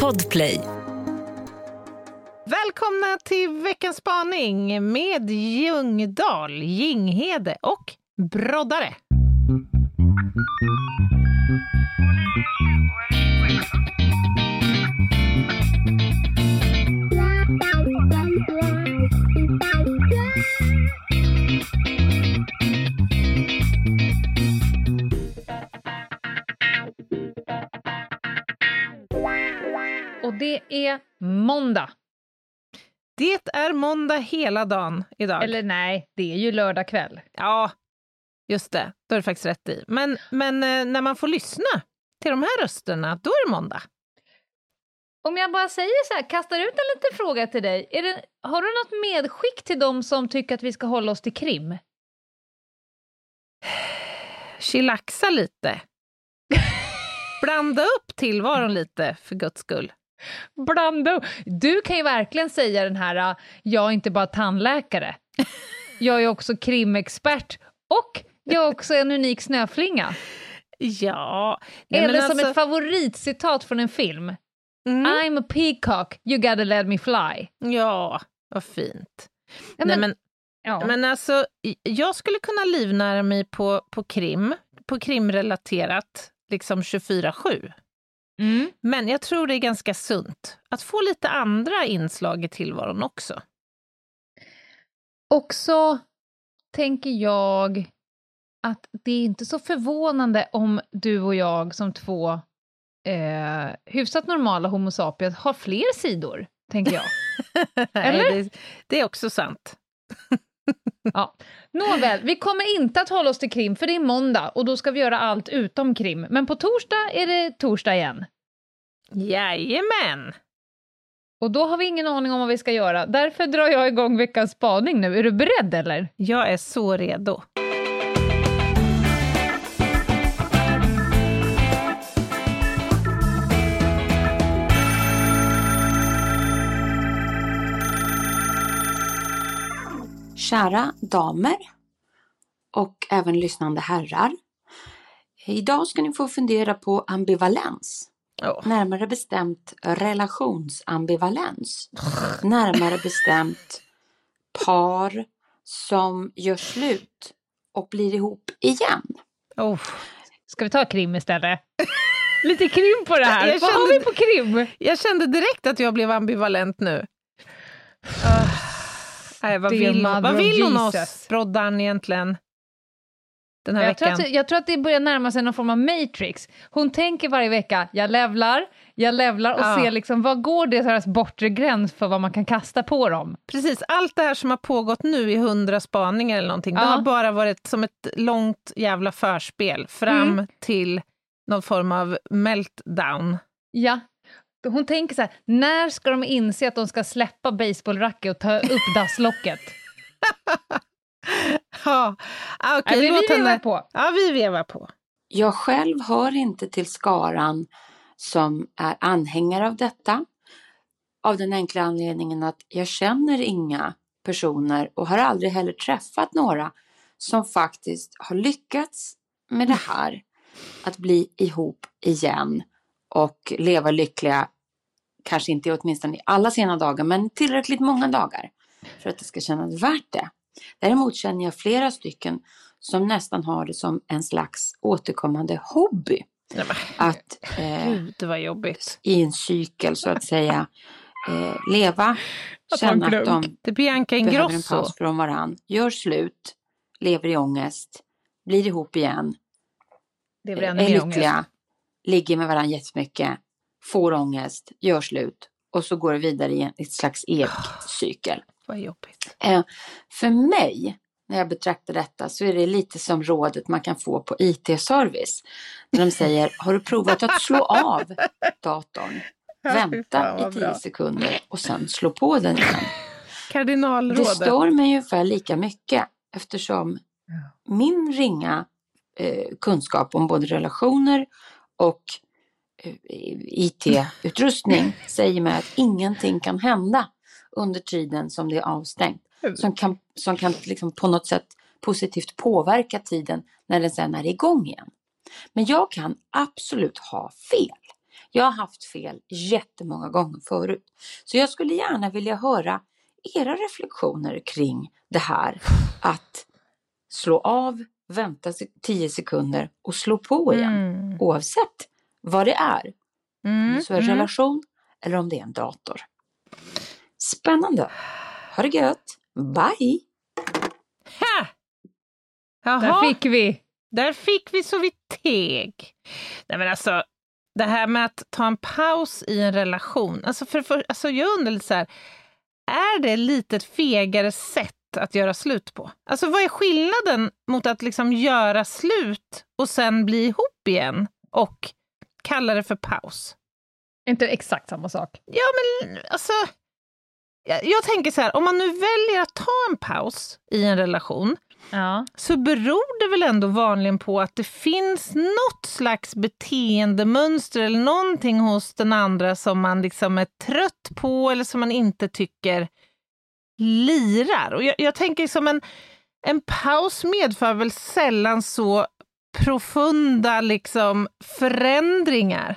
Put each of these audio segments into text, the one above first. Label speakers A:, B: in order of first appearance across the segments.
A: Podplay.
B: Välkomna till veckans spaning med Ljungdahl, Ginghede och Broddare.
C: Är måndag.
B: Det är måndag hela dagen idag.
C: Eller nej, det är ju lördag kväll.
B: Ja, just det. Då är det faktiskt rätt i. Men, men eh, när man får lyssna till de här rösterna, då är det måndag.
C: Om jag bara säger så här, kastar ut en liten fråga till dig. Det, har du något medskick till de som tycker att vi ska hålla oss till krim?
B: Chillaxa lite. Blanda upp tillvaron lite, för guds skull.
C: Blanda. Du kan ju verkligen säga den här, uh, jag är inte bara tandläkare. Jag är också krimexpert och jag är också en unik snöflinga.
B: Ja. nej,
C: Eller
B: men
C: som
B: alltså-
C: ett favoritcitat från en film.
B: Mm.
C: I'm a peacock, you gotta let me fly.
B: Ja, vad fint.
C: Ja,
B: Nej,
C: men-
B: men,
C: Ja.
B: men alltså, jag skulle kunna livnära mig på, på krim, på krimrelaterat, liksom 24-7.
C: Mm.
B: Men jag tror det är ganska sunt att få lite andra inslag i tillvaron också.
C: Och så tänker jag att det är inte så förvånande om du och jag som två eh, hyfsat normala Homo sapiens har fler sidor, tänker jag. Eller?
B: Nej, det, det är också sant.
C: Ja. Nåväl, vi kommer inte att hålla oss till krim, för det är måndag och då ska vi göra allt utom krim. Men på torsdag är det torsdag igen.
B: Jajamän!
C: Och då har vi ingen aning om vad vi ska göra. Därför drar jag igång veckans spaning nu. Är du beredd eller?
B: Jag är så redo.
D: Kära damer och även lyssnande herrar. Idag ska ni få fundera på ambivalens.
B: Åh.
D: Närmare bestämt relationsambivalens. Närmare bestämt par som gör slut och blir ihop igen.
B: Oh.
C: Ska vi ta krim istället? Lite krim på det här.
B: Jag
C: Vad har
B: kände-
C: vi på krim?
B: Jag kände direkt att jag blev ambivalent nu. Ah. Nej, vad, vill, vad vill hon oss. Broddan, egentligen? Den här
C: Jag tror,
B: veckan.
C: att, jag tror att det börjar närma sig någon form av matrix. Hon tänker varje vecka, jag levlar, jag levlar och
B: Ja.
C: ser liksom, vad går deras bortre gräns för vad man kan kasta på dem?
B: Precis, allt det här som har pågått nu i hundra spaningar eller någonting, det
C: Ja.
B: har bara varit som ett långt jävla förspel fram
C: Mm.
B: till någon form av meltdown.
C: Ja. Hon tänker så här, när ska de inse att de ska släppa baseballracket och ta upp dasslocket?
B: Ja, ah, okej,
C: men
B: låt
C: vi vevar
B: henne...
C: på.
B: Ja, vi vevar på.
D: Jag själv hör inte till skaran som är anhängare av detta. Av den enkla anledningen att jag känner inga personer och har aldrig heller träffat några som faktiskt har lyckats med det här. Att bli ihop igen och leva lyckliga, kanske inte åtminstone i alla sena dagar, men tillräckligt många dagar för att det ska kännas värt det. Däremot känner jag flera stycken som nästan har det som en slags återkommande hobby.
B: Nej, men,
D: Att eh,
B: Gud, vad jobbigt.
D: i en cykel så att säga eh, leva,
C: Att
D: känna att de
B: Det är Bianca
D: behöver en paus från varann, gör slut, lever i ångest, blir ihop igen,
C: Det blir
D: är
C: ännu mer ångest.
D: lyckliga, ligger med varandra jättemycket, får ångest, gör slut och så går det vidare i en ett slags evig-cykel.
B: Vad jobbigt.
D: Eh, för mig, när jag betraktar detta, så är det lite som rådet man kan få på IT-service. När de säger, har du provat att slå av datorn? Vänta i tio sekunder och sen slå på den igen. Det
B: Kardinalrådet.
D: stör mig ungefär lika mycket eftersom min ringa eh, kunskap om både relationer och eh, IT-utrustning säger mig att ingenting kan hända under tiden som det är avstängt. Som kan, som kan liksom på något sätt positivt påverka tiden när den sen är igång igen. Men jag kan absolut ha fel. Jag har haft fel jättemånga gånger förut. Så jag skulle gärna vilja höra era reflektioner kring det här att slå av, vänta 10 sekunder och slå på igen.
B: Mm.
D: Oavsett vad det är. Om
B: Mm.
D: det så är en
B: Mm.
D: relation eller om det är en dator. Spännande. Ha det gött. Bye!
B: Ha! Jaha,
C: Där fick vi.
B: där fick vi så vi teg. Nej men alltså, det här med att ta en paus i en relation. Alltså, för, för, alltså jag undrar lite så här, är det lite ett fegare sätt att göra slut på? Alltså vad är skillnaden mot att liksom göra slut och sen bli ihop igen och kalla det för paus?
C: Inte exakt samma sak.
B: Ja, men alltså... Jag, tänker så här, om man nu väljer att ta en paus i en relation
C: Ja.
B: så beror det väl ändå vanligen på att det finns något slags beteendemönster eller någonting hos den andra som man liksom är trött på eller som man inte tycker lirar. Och jag, jag tänker som en, en paus medför väl sällan så profunda liksom förändringar.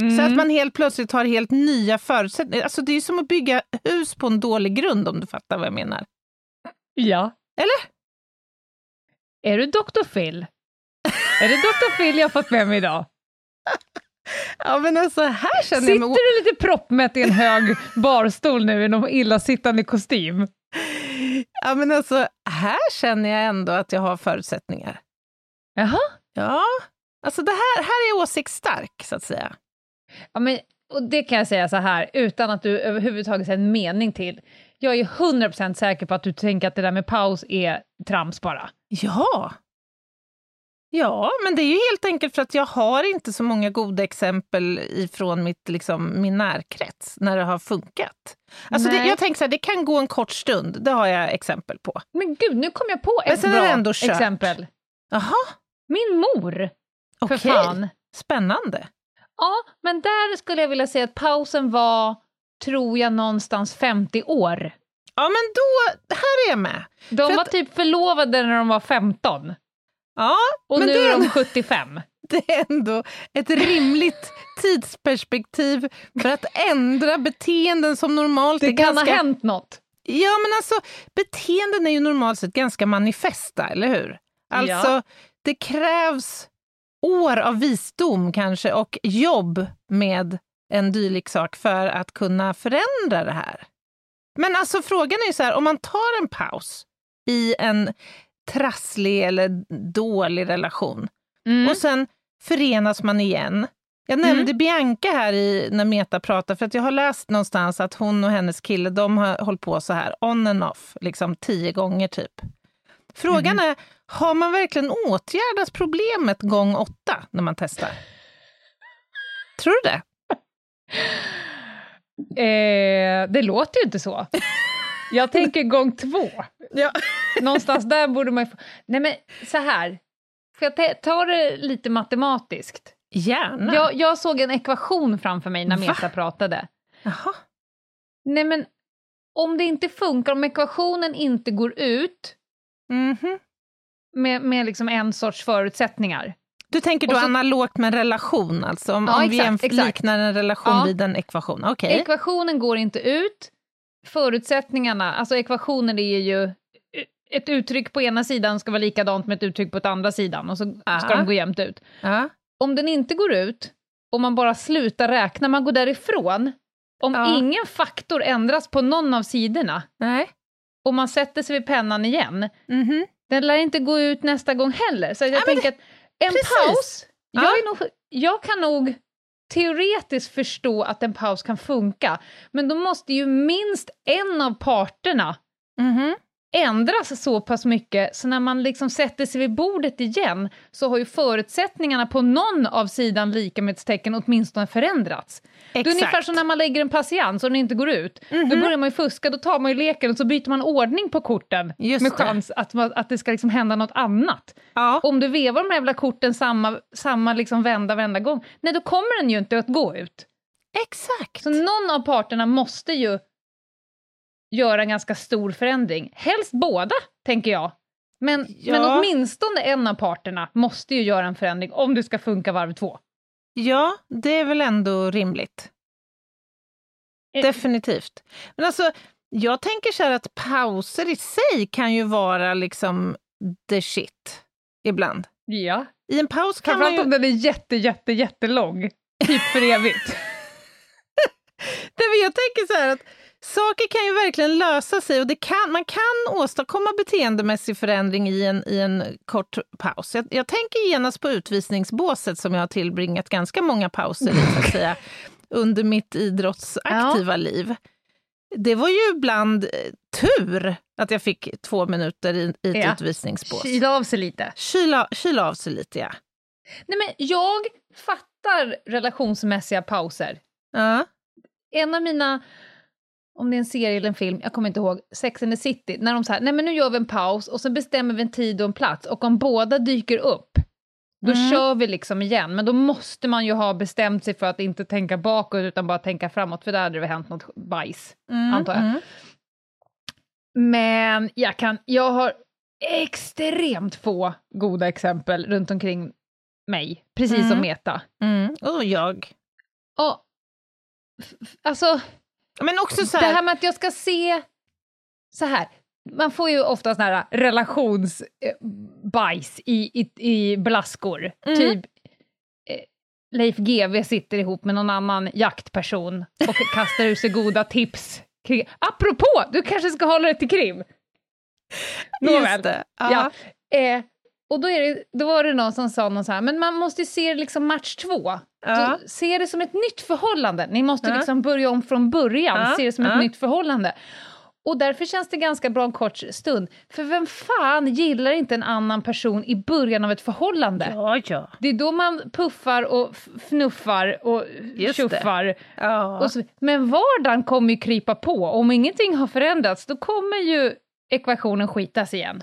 C: Mm.
B: Så att man helt plötsligt har helt nya förutsättningar. Alltså det är som att bygga hus på en dålig grund om du fattar vad jag menar.
C: Ja.
B: Eller?
C: Är du Dr. Phil? är det Dr. Phil jag fått med mig idag?
B: Ja men alltså här känner
C: Sitter
B: jag mig...
C: du lite proppmätt i en hög barstol nu i någon illasittande kostym?
B: Ja men alltså här känner jag ändå att jag har förutsättningar.
C: Jaha?
B: Ja, alltså det här, här är åsiktsstark så att säga.
C: Ja, men, och det kan jag säga så här, utan att du överhuvudtaget säger en mening till. Jag är 100% säker på att du tänker att det där med paus är trams bara.
B: Ja. Ja, men det är ju helt enkelt för att jag har inte så många goda exempel ifrån mitt, liksom, min närkrets när det har funkat. Alltså det, jag tänker så här, det kan gå en kort stund, det har jag exempel på.
C: Men gud, nu kom jag på ett bra exempel.
B: Jaha,
C: Min mor, för fan.
B: Spännande.
C: Ja, men där skulle jag vilja säga att pausen var, tror jag, någonstans 50 år.
B: Ja, men då, här är jag med.
C: De
B: För
C: var
B: att-
C: typ förlovade när de var 15
B: Ja,
C: och nu är de 75.
B: det är ändå ett rimligt tidsperspektiv för att ändra beteenden som normalt
C: Det
B: är
C: kan
B: ganska...
C: ha hänt något.
B: Ja, men alltså beteenden är ju normalt sett ganska manifesta, eller hur? Alltså,
C: Ja.
B: det krävs år av visdom kanske och jobb med en dylik sak för att kunna förändra det här. Men alltså frågan är ju så här, om man tar en paus i en trasslig eller dålig relation
C: Mm.
B: och sen förenas man igen. Jag nämnde Bianca här i, när Meta pratade, för att jag har läst någonstans att hon och hennes kille, de har hållit på så här on and off, liksom tio gånger typ. Frågan är, har man verkligen åtgärdat problemet gång åtta när man testar? Tror du det?
C: Eh, det låter ju inte så. Jag tänker gång två.
B: Ja.
C: Någonstans där borde man ju få... Nej men så här, får jag ta- det lite matematiskt?
B: Gärna.
C: Jag, jag såg en ekvation framför mig när
B: Va?
C: Meta pratade.
B: Jaha.
C: Nej men, om det inte funkar, om ekvationen inte går ut
B: Mhm.
C: med, med liksom en sorts förutsättningar.
B: Du tänker då
C: så-
B: analogt med en relation, alltså om,
C: Ja,
B: om vi
C: exakt,
B: jämf-
C: exakt.
B: liknar en relation
C: Ja.
B: vid en ekvation. Okej.
C: Ekvationen går inte ut, förutsättningarna, alltså ekvationen är ju ett uttryck på ena sidan ska vara likadant med ett uttryck på den andra sidan och så ska
B: Aha.
C: de gå jämnt ut.
B: Ja.
C: Om den inte går ut, och man bara slutar räkna, man går därifrån, om
B: Ja.
C: ingen faktor ändras på någon av sidorna
B: Nej.
C: Och man sätter sig vid pennan igen,
B: Mhm.
C: den lär inte gå ut nästa gång heller. Så jag
B: men
C: tänker att en
B: precis.
C: paus,
B: Ja.
C: jag, är nog, jag kan nog teoretiskt förstå att en paus kan funka, men då måste ju minst en av parterna
B: Mhm.
C: Ändras så pass mycket så när man liksom sätter sig vid bordet igen så har ju förutsättningarna på någon av sidan likamedstecken åtminstone förändrats. Det är
B: Exakt.
C: ungefär som när man lägger en patiens och den inte går ut. Då
B: Mhm.
C: börjar man ju fuska, då tar man ju leken och så byter man ordning på korten
B: Just
C: med
B: det.
C: chans att, man, att det ska liksom hända något annat.
B: Ja.
C: Om du vevar de här jävla korten samma, samma liksom vända, vända gång, nej då kommer den ju inte att gå ut.
B: Exakt.
C: Så någon av parterna måste ju göra en ganska stor förändring. Helst båda, tänker jag. Men,
B: Ja.
C: men åtminstone en av parterna måste ju göra en förändring om det ska funka varv två.
B: Ja, det är väl ändå rimligt.
C: Eh.
B: Definitivt. Men alltså, jag tänker så här att pauser i sig kan ju vara liksom the shit ibland.
C: Ja.
B: I en paus kan man
C: Framförallt
B: ju...
C: om den är jätte, jätte, jättelång. Typ för evigt.
B: Nej, men jag tänker så här att saker kan ju verkligen lösa sig och det kan, man kan åstadkomma beteendemässig förändring i en, i en kort paus. Jag, jag tänker genast på utvisningsbåset som jag har tillbringat ganska många pauser i, så att säga, under mitt idrottsaktiva liv. Det var ju ibland eh, tur att jag fick två minuter i, i ett
C: Ja.
B: utvisningsbås.
C: Kyla av sig lite.
B: Kyla, kyla av sig lite, ja.
C: Nej, men jag fattar relationsmässiga pauser.
B: ja.
C: En av mina, om det är en serie eller en film, jag kommer inte ihåg, Sex and the City, när de säger nej men nu gör vi en paus och så bestämmer vi en tid och en plats och om båda dyker upp, då
B: Mm.
C: kör vi liksom igen. Men då måste man ju ha bestämt sig för att inte tänka bakåt utan bara tänka framåt, för där hade det hänt något bajs.
B: Mm,
C: Antar jag.
B: mm.
C: Men jag, kan, jag har extremt få goda exempel runt omkring mig, precis
B: Mm.
C: som Meta.
B: Mm. Och jag.
C: Och, alltså,
B: Men också så
C: det
B: här...
C: här med att jag ska se... Så här, man får ju ofta såna här relationsbajs i, i, i blaskor.
B: Mm.
C: Typ eh, Leif GW sitter ihop med någon annan jaktperson och kastar ur sig goda tips. kring- Apropå, du kanske ska hålla dig till krim? Nåväl.
B: Just det.
C: Ja. Eh, och då, är det, då var det någon som sa någon så här, men man måste ju se det liksom match två.
B: Ja.
C: Så, se det som ett nytt förhållande. Ni måste
B: Ja.
C: liksom börja om från början,
B: Ja,
C: se det som ett nytt förhållande. Och därför känns det ganska bra en kort stund. För vem fan gillar inte en annan person i början av ett förhållande?
B: Ja, ja.
C: Det är då man puffar och fnuffar och
B: Just
C: tjuffar.
B: ja.
C: Och så, men vardagen kommer ju krypa på. Om ingenting har förändrats, då kommer ju ekvationen skitas igen.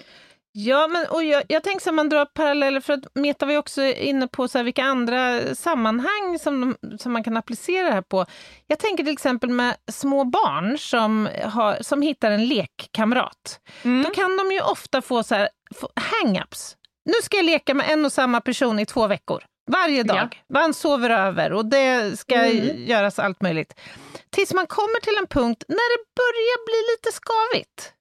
B: Ja, men och jag, jag tänker så här, man drar paralleller, för att Meta var ju också inne på så här, vilka andra sammanhang som, de, som man kan applicera det här på. Jag tänker till exempel med små barn som, har, som hittar en lekkamrat.
C: Mm.
B: Då kan de ju ofta få så här, hang-ups. Nu ska jag leka med en och samma person i två veckor. Varje dag. Man sover över och det ska
C: Mm.
B: göras allt möjligt. Tills man kommer till en punkt när det börjar bli lite skavigt.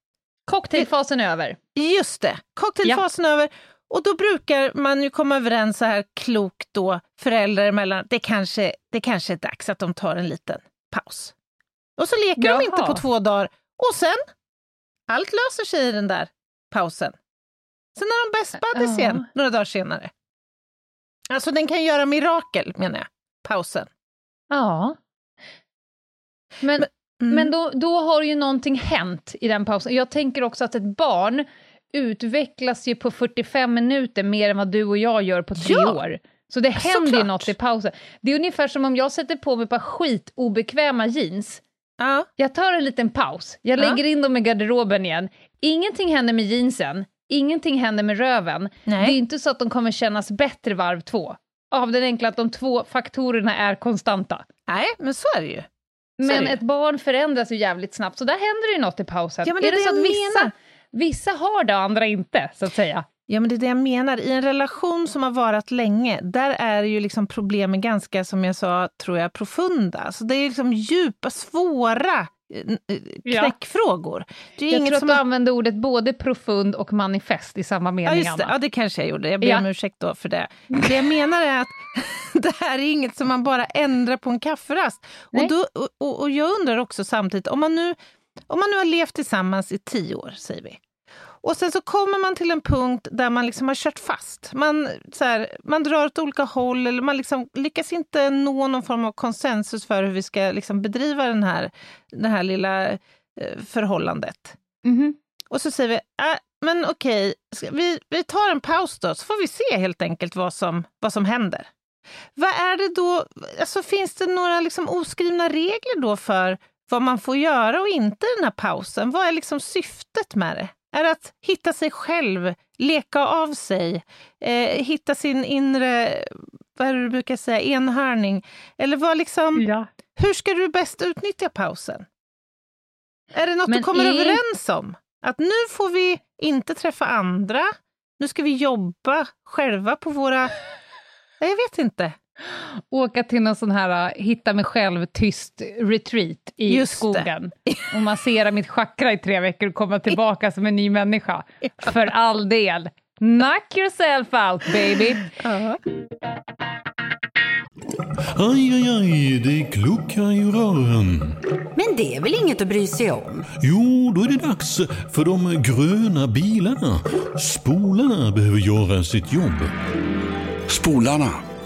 C: Cocktailfasen är över.
B: Just det, cocktailfasen över. Och då brukar man ju komma överens så här klokt då, föräldrar emellan, det kanske, det kanske är dags att de tar en liten paus. Och så leker de inte
C: Jaha.
B: på två dagar. Och sen, allt löser sig i den där pausen. Sen är de bäst buddies
C: Ja.
B: igen, några dagar senare. Alltså den kan göra mirakel, menar jag, pausen.
C: Ja. Men,
B: Mm.
C: men då, då har ju någonting hänt i den pausen. Jag tänker också att ett barn utvecklas ju på 45 minuter mer än vad du och jag gör på tre
B: Ja,
C: år. Så det händer ju något i pausen. Det är ungefär som om jag sätter på mig ett par skitobekväma jeans.
B: Ja,
C: Jag tar en liten paus, jag
B: Ja.
C: lägger in dem i garderoben igen. Ingenting händer med jeansen, ingenting händer med röven.
B: nej.
C: Det är inte så att de kommer kännas bättre varv två. Av den enkla att de två faktorerna är konstanta.
B: nej, men så är det ju. Så
C: Men
B: det
C: ett barn förändras ju jävligt snabbt, så där händer det ju något i pausen.
B: Ja, men det
C: är
B: är
C: det så
B: det
C: att vissa,
B: menar.
C: Vissa har det och andra inte, så att säga?
B: Ja, men det är det jag menar. I en relation som har varat länge, där är ju liksom problemen ganska, som jag sa, tror jag, profunda. Så det är liksom djupa, svåra eh, eh,
C: Ja.
B: knäckfrågor. Det är
C: Jag
B: inget
C: tror att
B: som
C: du
B: har-
C: använde ordet både profund och manifest i samma
B: Ja,
C: mening,
B: just det.
C: Anna.
B: ja, det kanske jag gjorde. Jag ber
C: Ja.
B: om ursäkt då för det. Det jag menar är att det här är inget som man bara ändrar på en kafferast.
C: Nej.
B: Och, då, och, och jag undrar också samtidigt, om man, nu, om man nu har levt tillsammans i tio år, säger vi, och sen så kommer man till en punkt där man liksom har kört fast. Man, så här, man drar åt olika håll eller man liksom lyckas inte nå någon form av konsensus för hur vi ska liksom bedriva den här, det här lilla eh, förhållandet.
C: Mhm.
B: Och så säger vi, äh, men okej, ska vi, vi tar en paus då, så får vi se helt enkelt vad som, vad som händer. Vad är det då, alltså finns det några liksom oskrivna regler då för vad man får göra och inte i den här pausen? Vad är liksom syftet med det? Är det att hitta sig själv, leka av sig, eh, hitta sin inre, vad är det du brukar säga, enhörning? Eller vad liksom,
C: Ja.
B: hur ska du bäst utnyttja pausen? Är det något
C: Men
B: du kommer
C: i-
B: överens om? Att nu får vi inte träffa andra, nu ska vi jobba själva på våra... Jag vet inte.
C: Åka till någon sån här uh, hitta mig själv tyst retreat i
B: Just det.
C: skogen och massera mitt chakra i tre veckor och komma tillbaka som en ny människa. För all del. Knock yourself out baby!
A: Aj, aj, aj, det kluckar i rören.
E: Men det är väl inget att bry sig om?
A: Jo, då är det dags för de gröna bilarna. Spolarna behöver göra sitt jobb.
F: Spolarna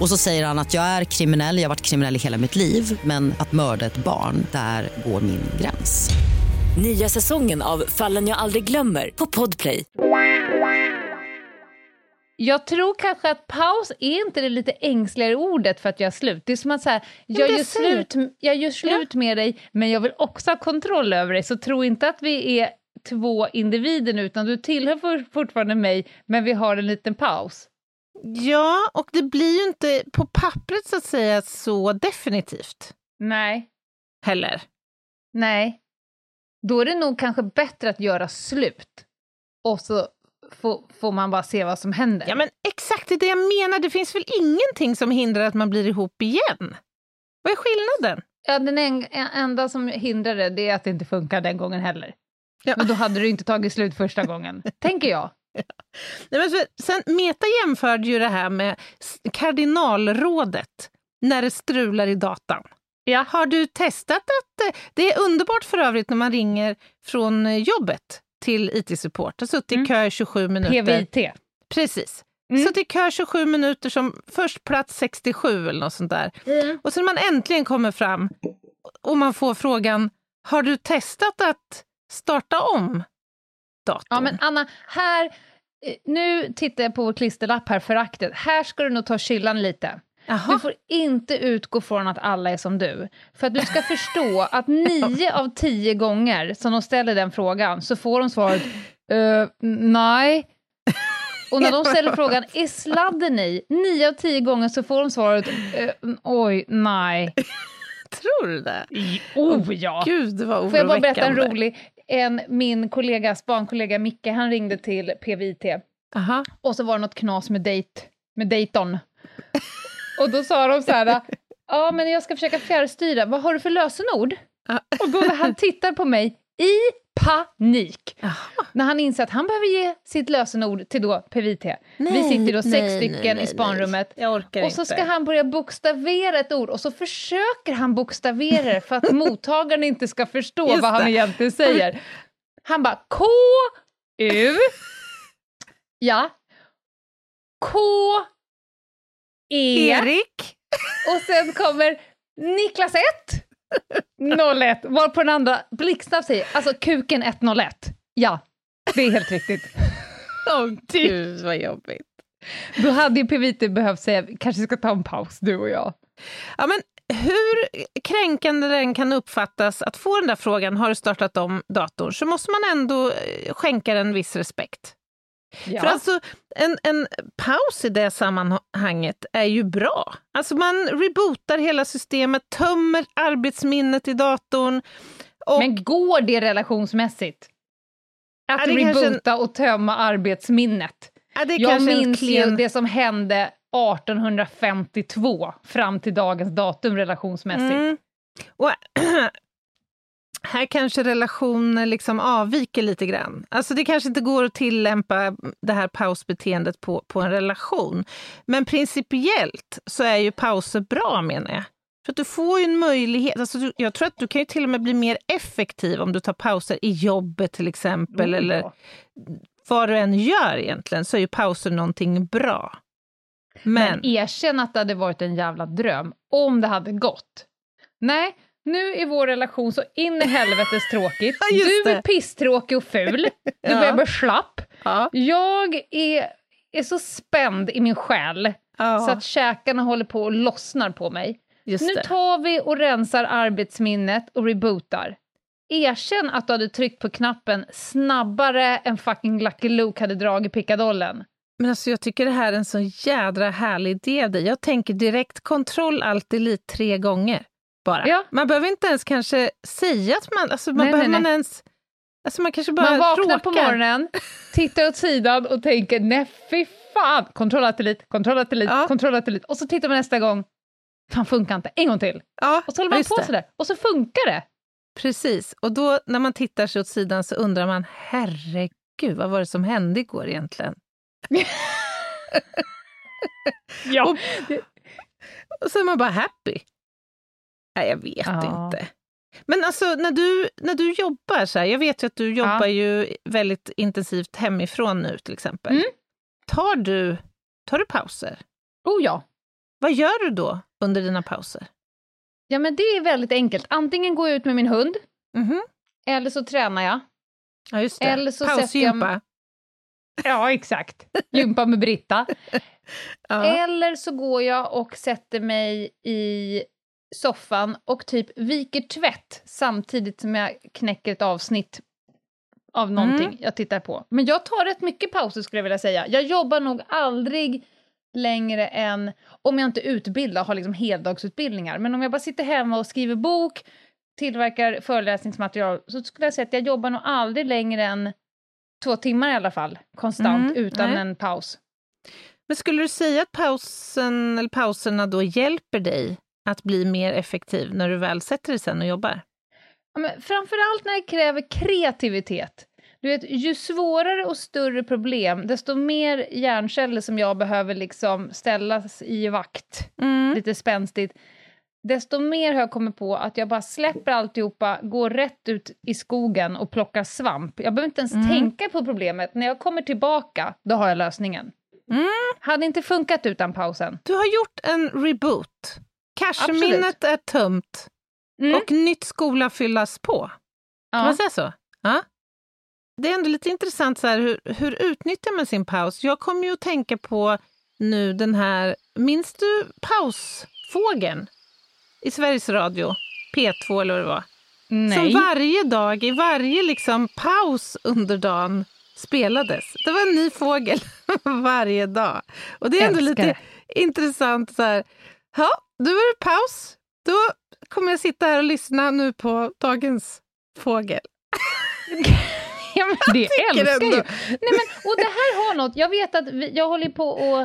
E: Och så säger han att jag är kriminell, jag har varit kriminell i hela mitt liv men att mörda ett barn, där går min gräns.
G: Nya säsongen av Fallen jag aldrig glömmer på Podplay.
C: Jag tror kanske att paus är inte det lite ängsligare ordet för att göra slut. Det är som att så här, jag, gör slut, jag gör slut med dig, men jag vill också ha kontroll över dig. Så tro inte att vi är två individer utan du tillhör for- fortfarande mig, men vi har en liten paus.
B: Ja, och det blir ju inte på pappret så att säga så definitivt
C: Nej,
B: heller.
C: nej. Då är det nog kanske bättre att göra slut, och så får, får man bara se vad som händer.
B: Ja, men exakt det jag menar. Det finns väl ingenting som hindrar att man blir ihop igen? Vad är skillnaden?
C: Ja, den en, en, enda som hindrar det, det är att det inte funkar den gången heller.
B: Ja.
C: Men då hade du inte tagit slut första gången, tänker jag.
B: Nej, men för, sen, Meta jämförde ju det här med kardinalrådet när det strular i datan.
C: Ja.
B: Har du testat att... eh, Det är underbart för övrigt när man ringer från eh, jobbet till IT-support. Har suttit i
C: Mm.
B: kö i 27 minuter.
C: PVIT.
B: Precis.
C: Mm.
B: Suttit i kö 27 minuter som först plats 67 eller något sånt där. Och sen när man äntligen kommer fram och man får frågan Har du testat att starta om datorn?
C: Ja, men Anna, här... eh, Nu tittar jag på vår klisterlapp här, föraktet. Här ska du nog ta kyllan lite.
B: Jaha.
C: Du får inte utgå från att alla är som du. För att du ska förstå att nio av tio gånger som de ställer den frågan så får de svaret "Eh, nej. Och när de ställer frågan är sladden i? Nio av tio gånger så får de svaret "Eh, oj, nej.
B: Tror du det?
C: Oh ja!
B: Gud, var
C: Får jag bara berätta en rolig? En, min kollega, spankollega Micke, han ringde till PVIT
B: Aha.
C: och så var det något knas med, date, med Dayton. Och då sa de så här, ja men jag ska försöka fjärrstyra, vad har du för lösenord? Och då när han tittar på mig i panik,
B: Jaha.
C: när han inser att han behöver ge sitt lösenord till då PVT. Vi
B: Nej,
C: sitter då sex
B: nej,
C: stycken
B: nej,
C: i spanrummet. Och så ska han börja bokstavera ett ord och så försöker han bokstavera det för att mottagaren inte ska förstå
B: Just
C: vad han
B: det.
C: egentligen säger. Han bara K, U, ja, K, E,
B: Erik?
C: och sen kommer Niklas 1, 01, var på den andra blixtsnabbt säger, alltså kuken 101. Ja, det är helt riktigt.
B: Åh gud vad jobbigt.
C: Då hade ju PVT behövt säga, kanske ska ta en paus du och jag.
B: Ja, men hur kränkande den kan uppfattas att få den där frågan, har du startat om datorn, så måste man ändå eh, skänka den viss respekt.
C: Ja.
B: För alltså, en, en paus i det sammanhanget är ju bra. Alltså man rebootar hela systemet, tömmer arbetsminnet i datorn. Och,
C: Men går det relationsmässigt? Att
B: kanske en-
C: reboota och tömma arbetsminnet? Jag minns ju
B: klen-
C: det som hände 1852 fram till dagens datum relationsmässigt.
B: Mm. Och här kanske relationer liksom avviker lite grann. Alltså det kanske inte går att tillämpa det här pausbeteendet på, på en relation. Men principiellt så är ju pauser bra menar jag. För att du får ju en möjlighet, alltså du, jag tror att du kan ju till och med bli mer effektiv om du tar pauser i jobbet till exempel,
C: Oh,
B: eller
C: ja.
B: vad du än gör egentligen, så är ju pauser någonting bra. Men,
C: Men erkänn att det hade varit en jävla dröm om det hade gått. Nej, nu är vår relation så in i helvetes tråkigt. Du är pisstråkig och ful. Du
B: Ja.
C: börjar bli slapp.
B: ja,
C: Jag är, är så spänd i min själ
B: ja.
C: så att käkarna håller på och lossnar på mig.
B: Just
C: nu
B: det.
C: tar vi och rensar arbetsminnet och rebootar. Erkänn att du hade tryckt på knappen snabbare än fucking Lucky Luke hade dragit pickadollen.
B: Men alltså jag tycker det här är en så jädra härlig idé av dig. Jag tänker direkt kontroll alt delete tre gånger bara.
C: Ja.
B: Man behöver inte ens kanske säga att man... Alltså man
C: Nej,
B: behöver
C: nej,
B: man
C: nej.
B: ens... Alltså man kanske bara
C: Man vaknar
B: råkar.
C: på morgonen, tittar åt sidan och tänker nej fy fan, kontroll att delete, kontroll att delete,
B: Ja.
C: kontroll att delete. Och så tittar man nästa gång, fan funkar inte, en gång till.
B: Ja,
C: Och så håller man på
B: det.
C: sådär, och så funkar det.
B: Precis. Och då när man tittar sig åt sidan så undrar man, herregud, vad var det som hände igår egentligen?
C: Ja.
B: Och, och så är man bara happy. Nej, jag vet
C: Ja.
B: inte. Men alltså när du, när du jobbar så här, jag vet ju att du jobbar ju väldigt intensivt hemifrån nu till exempel.
C: Mm.
B: Tar, du, tar du pauser?
C: Oh ja.
B: Vad gör du då under dina pauser?
C: Ja men det är väldigt enkelt, antingen går jag ut med min hund,
B: Mhm.
C: eller så tränar jag.
B: Ja, just det.
C: Eller så
B: Pausgympa.
C: Ja, exakt. Gympa med Britta.
B: Ja.
C: Eller så går jag och sätter mig i soffan och typ viker tvätt samtidigt som jag knäcker ett avsnitt av någonting
B: Mm.
C: jag tittar på. Men jag tar rätt mycket pauser skulle jag vilja säga. Jag jobbar nog aldrig längre än, om jag inte utbildar, har liksom heldagsutbildningar, men om jag bara sitter hemma och skriver bok, tillverkar föreläsningsmaterial, så skulle jag säga att jag jobbar nog aldrig längre än två timmar i alla fall, konstant,
B: Mm,
C: utan
B: nej.
C: en paus.
B: Men skulle du säga att pausen, eller pauserna då hjälper dig att bli mer effektiv när du väl sätter dig sen och jobbar?
C: Ja, framförallt när det kräver kreativitet. Du vet, ju svårare och större problem, desto mer hjärnceller som jag behöver liksom ställas i vakt,
B: Mm.
C: lite spänstigt, desto mer har jag kommit på att jag bara släpper alltihopa, går rätt ut i skogen och plockar svamp. Jag behöver inte ens
B: Mm.
C: tänka på problemet. När jag kommer tillbaka, då har jag lösningen.
B: Mm.
C: Hade inte funkat utan pausen.
B: Du har gjort en reboot. Cashminnet är tömt
C: Mm.
B: och nytt skola fyllas på. Kan
C: ja.
B: man säga så? Ja. Det är ändå lite intressant, så här, hur, hur utnyttjar man sin paus? Jag kommer ju att tänka på nu den här, minns du pausfågeln i Sveriges Radio? P2 eller vad det var?
C: Nej.
B: Som varje dag, i varje liksom paus under dagen spelades. Det var en ny fågel varje dag. Och det är ändå
C: Älskar
B: lite intressant. så här. Ja, då är det paus. Då kommer jag sitta här och lyssna nu på dagens fågel.
C: Ja, men det
B: tycker
C: älskar
B: ändå-
C: jag Nej, men, Och det här har något, jag vet att vi, jag håller på och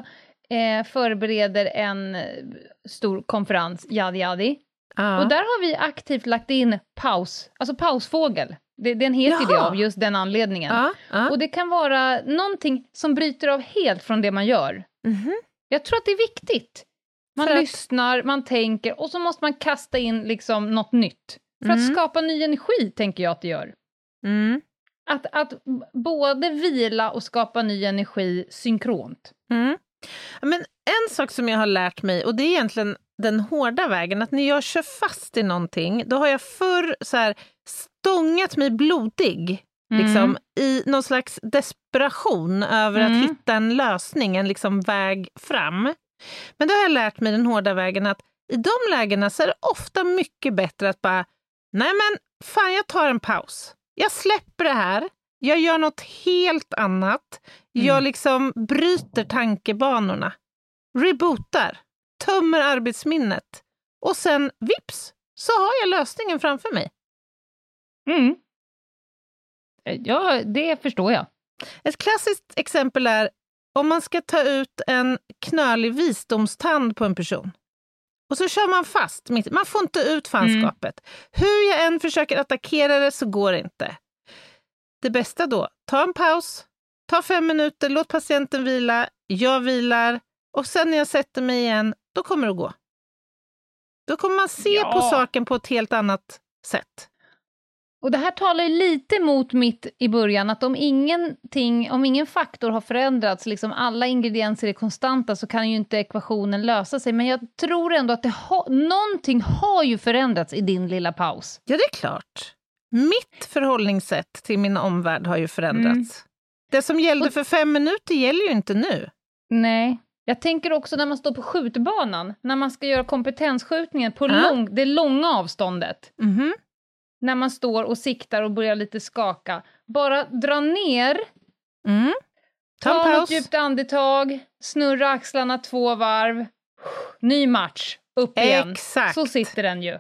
C: eh, förbereder en stor konferens, Yadi Yadi.
B: Ja.
C: Och där har vi aktivt lagt in paus, alltså pausfågel. Det, den heter ju det
B: Jaha.
C: av just den anledningen.
B: ja, ja.
C: Och det kan vara någonting som bryter av helt från det man gör.
B: Mhm.
C: Jag tror att det är viktigt. Man
B: att-
C: lyssnar, man tänker och så måste man kasta in liksom något nytt. För
B: Mm.
C: att skapa ny energi, tänker jag att det gör.
B: Mm.
C: Att, att både vila och skapa ny energi synkront.
B: Mm. Men en sak som jag har lärt mig, och det är egentligen den hårda vägen, att när jag kör fast i någonting, då har jag förr så här, stångat mig blodig liksom, i någon slags desperation över
C: Mm.
B: att hitta en lösning, en liksom väg fram. Men då har jag lärt mig den hårda vägen att i de lägena så är det ofta mycket bättre att bara, nej men fan jag tar en paus. Jag släpper det här, jag gör något helt annat. Jag
C: Mm.
B: liksom bryter tankebanorna, rebootar, tömmer arbetsminnet och sen vips så har jag lösningen framför mig.
C: Mm. Ja, det förstår jag.
B: Ett klassiskt exempel är om man ska ta ut en knölig visdomstand på en person. Och så kör man fast. Man får inte ut fanskapet. Hur jag än försöker attackera det så går det inte. Det bästa då, ta en paus, ta fem minuter, låt patienten vila, jag vilar och sen när jag sätter mig igen, då kommer det gå. Då kommer man se
C: Ja.
B: på saken på ett helt annat sätt.
C: Och det här talar ju lite mot mitt i början, att om ingenting, om ingen faktor har förändrats, liksom alla ingredienser är konstanta, så kan ju inte ekvationen lösa sig. Men jag tror ändå att det ha, någonting har ju förändrats i din lilla paus.
B: Ja, det är klart. Mitt förhållningssätt till min omvärld har ju förändrats. Det som gällde
C: Mm. Och-
B: för fem minuter gäller ju inte nu.
C: Nej. Jag tänker också när man står på skjutbanan, när man ska göra kompetensskjutningen på
B: Ja.
C: lång, det långa avståndet.
B: Mhm.
C: När man står och siktar och börjar lite skaka. Bara dra ner,
B: Mm. Ta paus.
C: djupt andetag, snurra axlarna två varv, ny match, upp igen.
B: Exakt.
C: Så sitter den ju.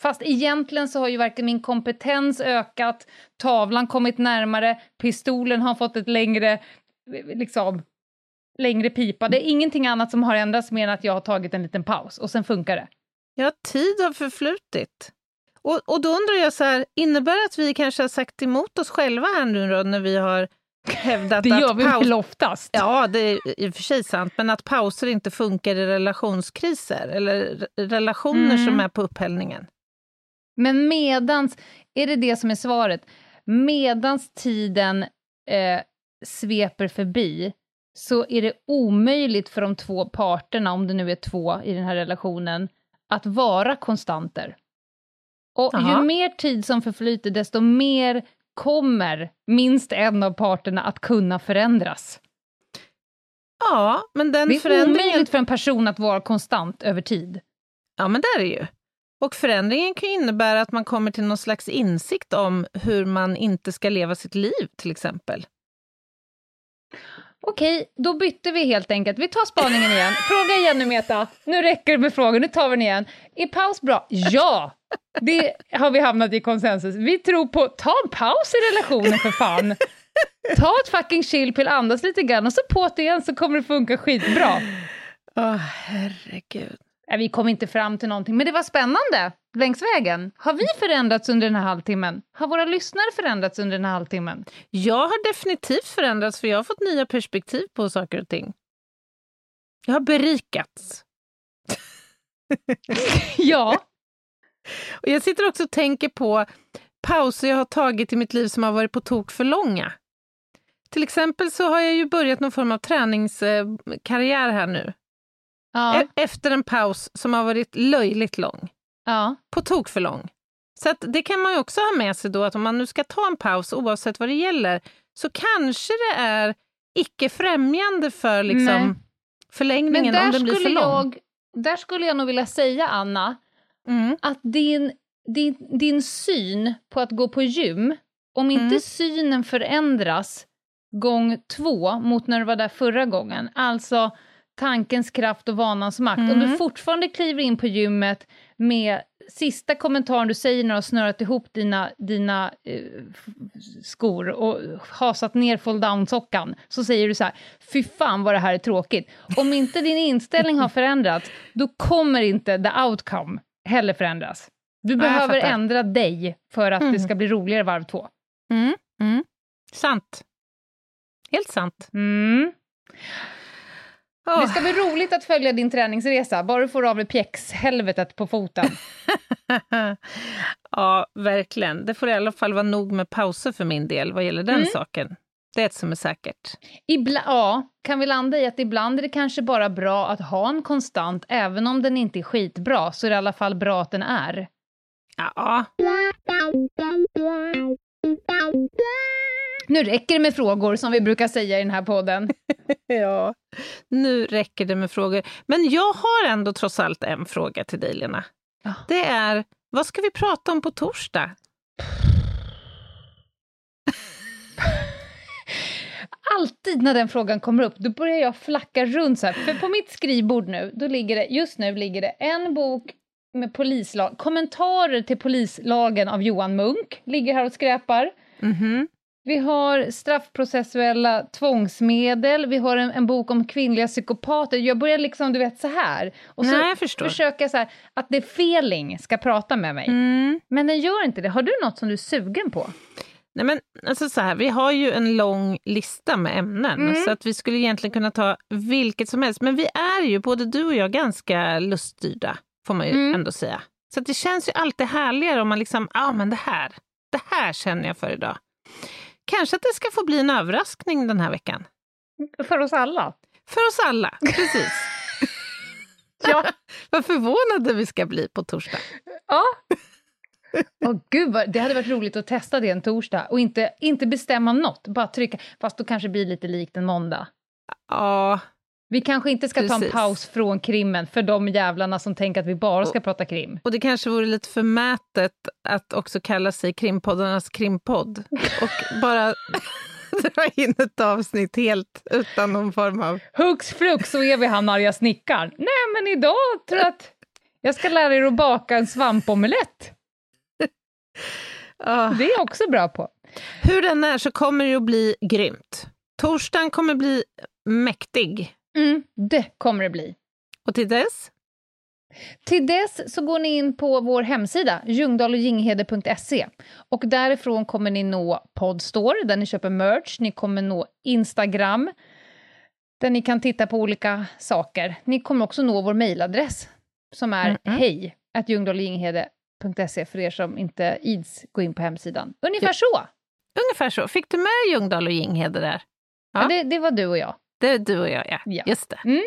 C: Fast egentligen så har ju varken min kompetens ökat, tavlan kommit närmare, pistolen har fått ett längre, liksom, längre pipa. Det är ingenting annat som har ändrats mer än att jag har tagit en liten paus och sen funkar det.
B: Ja, tid har förflutit. Och, och då undrar jag så här, innebär det att vi kanske har sagt emot oss själva här nu då, när vi har hävdat
C: Det gör
B: att
C: vi väl oftast?
B: Ja, det är i och för sig sant, men att pauser inte funkar i relationskriser eller re- relationer
C: Mm.
B: som är på upphällningen.
C: Men medans, är det det som är svaret? Medans tiden eh, sveper förbi så är det omöjligt för de två parterna, om det nu är två i den här relationen, att vara konstanter. Och
B: Jaha.
C: ju mer tid som förflyter, desto mer kommer minst en av parterna att kunna förändras.
B: Ja, men den
C: Det är
B: förändringen...
C: omöjligt för en person att vara konstant över tid.
B: Ja, men där är det ju. Och förändringen kan ju innebära att man kommer till någon slags insikt om hur man inte ska leva sitt liv, till exempel.
C: Okej, då bytte vi helt enkelt. Vi tar spaningen igen. Fråga igen nu, Meta. Nu räcker det med frågor, nu tar vi den igen. Är paus bra? Ja! Det har vi hamnat i konsensus. Vi tror på, ta en paus i relationen för fan. Ta ett fucking chillpill, andas lite grann och så på det igen så kommer det funka skitbra.
B: Åh, herregud.
C: Nej, vi kom inte fram till någonting, men det var spännande längs vägen. Har vi förändrats under den här halvtimmen? Har våra lyssnare förändrats under den här halvtimmen?
B: Jag har definitivt förändrats, för jag har fått nya perspektiv på saker och ting. Jag har berikats.
C: Ja.
B: Och jag sitter också och tänker på pauser jag har tagit i mitt liv som har varit på tok för långa. Till exempel så har jag ju börjat någon form av träningskarriär här nu.
C: Ja.
B: E- Efter en paus som har varit löjligt lång.
C: ja.
B: På tok för lång. Så det kan man ju också ha med sig då, att om man nu ska ta en paus oavsett vad det gäller, så kanske det är icke främjande för
C: Nej.
B: liksom, förlängningen om den blir för lång.
C: jag, där skulle jag nog vilja säga, Anna,
B: Mm.
C: att din, din, din syn på att gå på gym, om inte
B: Mm.
C: synen förändras gång två mot när du var där förra gången, alltså tankens kraft och vanans makt, om du
B: Mm.
C: fortfarande kliver in på gymmet med sista kommentaren du säger när du har snörat ihop dina, dina eh, skor och hasat ner fold-down-sockan, så säger du så här, fy fan vad det här är tråkigt. Om inte din inställning har förändrats, då kommer inte the outcome heller förändras. Du behöver
B: fattar.
C: ändra dig för att det
B: Mm.
C: ska bli roligare varv två.
B: Mm. Mm. Sant. Helt sant. Åh.
C: Det ska bli roligt att följa din träningsresa, bara du får av dig pjäxhelvetet på foten.
B: ja, verkligen. Det får i alla fall vara nog med pauser för min del vad gäller den
C: Mm.
B: saken. Det är ett som är säkert.
C: Ibla ja, kan vi landa i att ibland är det kanske bara bra att ha en konstant, även om den inte är skitbra, så är det i alla fall bra att den är.
B: Ja,
C: Nu räcker det med frågor, som vi brukar säga i den här podden.
B: ja. Nu räcker det med frågor. Men jag har ändå trots allt en fråga till dig, Lena.
C: Ja.
B: Det är, vad ska vi prata om på torsdag?
C: Alltid när den frågan kommer upp, då börjar jag flacka runt så här. För på mitt skrivbord nu, då ligger det, just nu ligger det en bok med polislag, kommentarer till polislagen av Johan Munk, ligger här och skräpar.
B: Mhm.
C: Vi har straffprocessuella tvångsmedel, vi har en, en bok om kvinnliga psykopater. Jag börjar liksom, du vet, så här. Och så
B: Nej,
C: försöka så här, att det feeling ska prata med mig.
B: Mm.
C: Men den gör inte det. Har du något som du är sugen på?
B: Nej, men alltså så här, vi har ju en lång lista med ämnen,
C: Mm.
B: så att vi skulle egentligen kunna ta vilket som helst. Men vi är ju, både du och jag, ganska luststyrda, får man ju
C: Mm.
B: ändå säga. Så det känns ju alltid härligare om man liksom, ja ah, men det här, det här känner jag för idag. Kanske att det ska få bli en överraskning den här veckan.
C: För oss alla.
B: För oss alla, precis.
C: Ja.
B: Vad förvånade vi ska bli på torsdag.
C: Ja. Åh gud, vad, det hade varit roligt att testa det en torsdag och inte, inte bestämma något, bara trycka. Fast då kanske det blir lite likt en måndag.
B: Ja,
C: Vi kanske inte ska ta en
B: Precis.
C: paus från krimmen för de jävlarna som tänker att vi bara ska prata krim.
B: Och det kanske vore lite förmätet att också kalla sig krimpoddarnas krimpodd och bara dra in ett avsnitt helt utan någon form av...
C: Hux flux så är vi han arga snickaren. Nej, men idag tror jag att jag ska lära er att baka en svampomelett.
B: Ah.
C: Det är jag också bra på.
B: Hur den är så kommer det att bli grymt. Torsdagen kommer bli mäktig.
C: Mm, det kommer det bli.
B: Och till dess,
C: Till dess så går ni in på vår hemsida, ljungdahlochginghede.se. Och därifrån kommer ni nå Podstore, där ni köper merch. Ni kommer nå Instagram, där ni kan titta på olika saker. Ni kommer också nå vår mejladress, som är
B: Mhm.
C: hej ljungdahlochginghede.se för er som inte ids gå in på hemsidan. Ungefär så.
B: ungefär så. Fick du med Ljungdahl och Ginghede där?
C: Ja.
B: Ja.
C: det, det var du och jag.
B: Det är du och jag, ja.
C: Ja.
B: Just det.
C: Mm.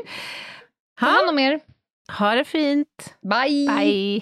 C: Ta hand
B: Ha,
C: om er.
B: ha det fint.
C: Bye!
B: Bye.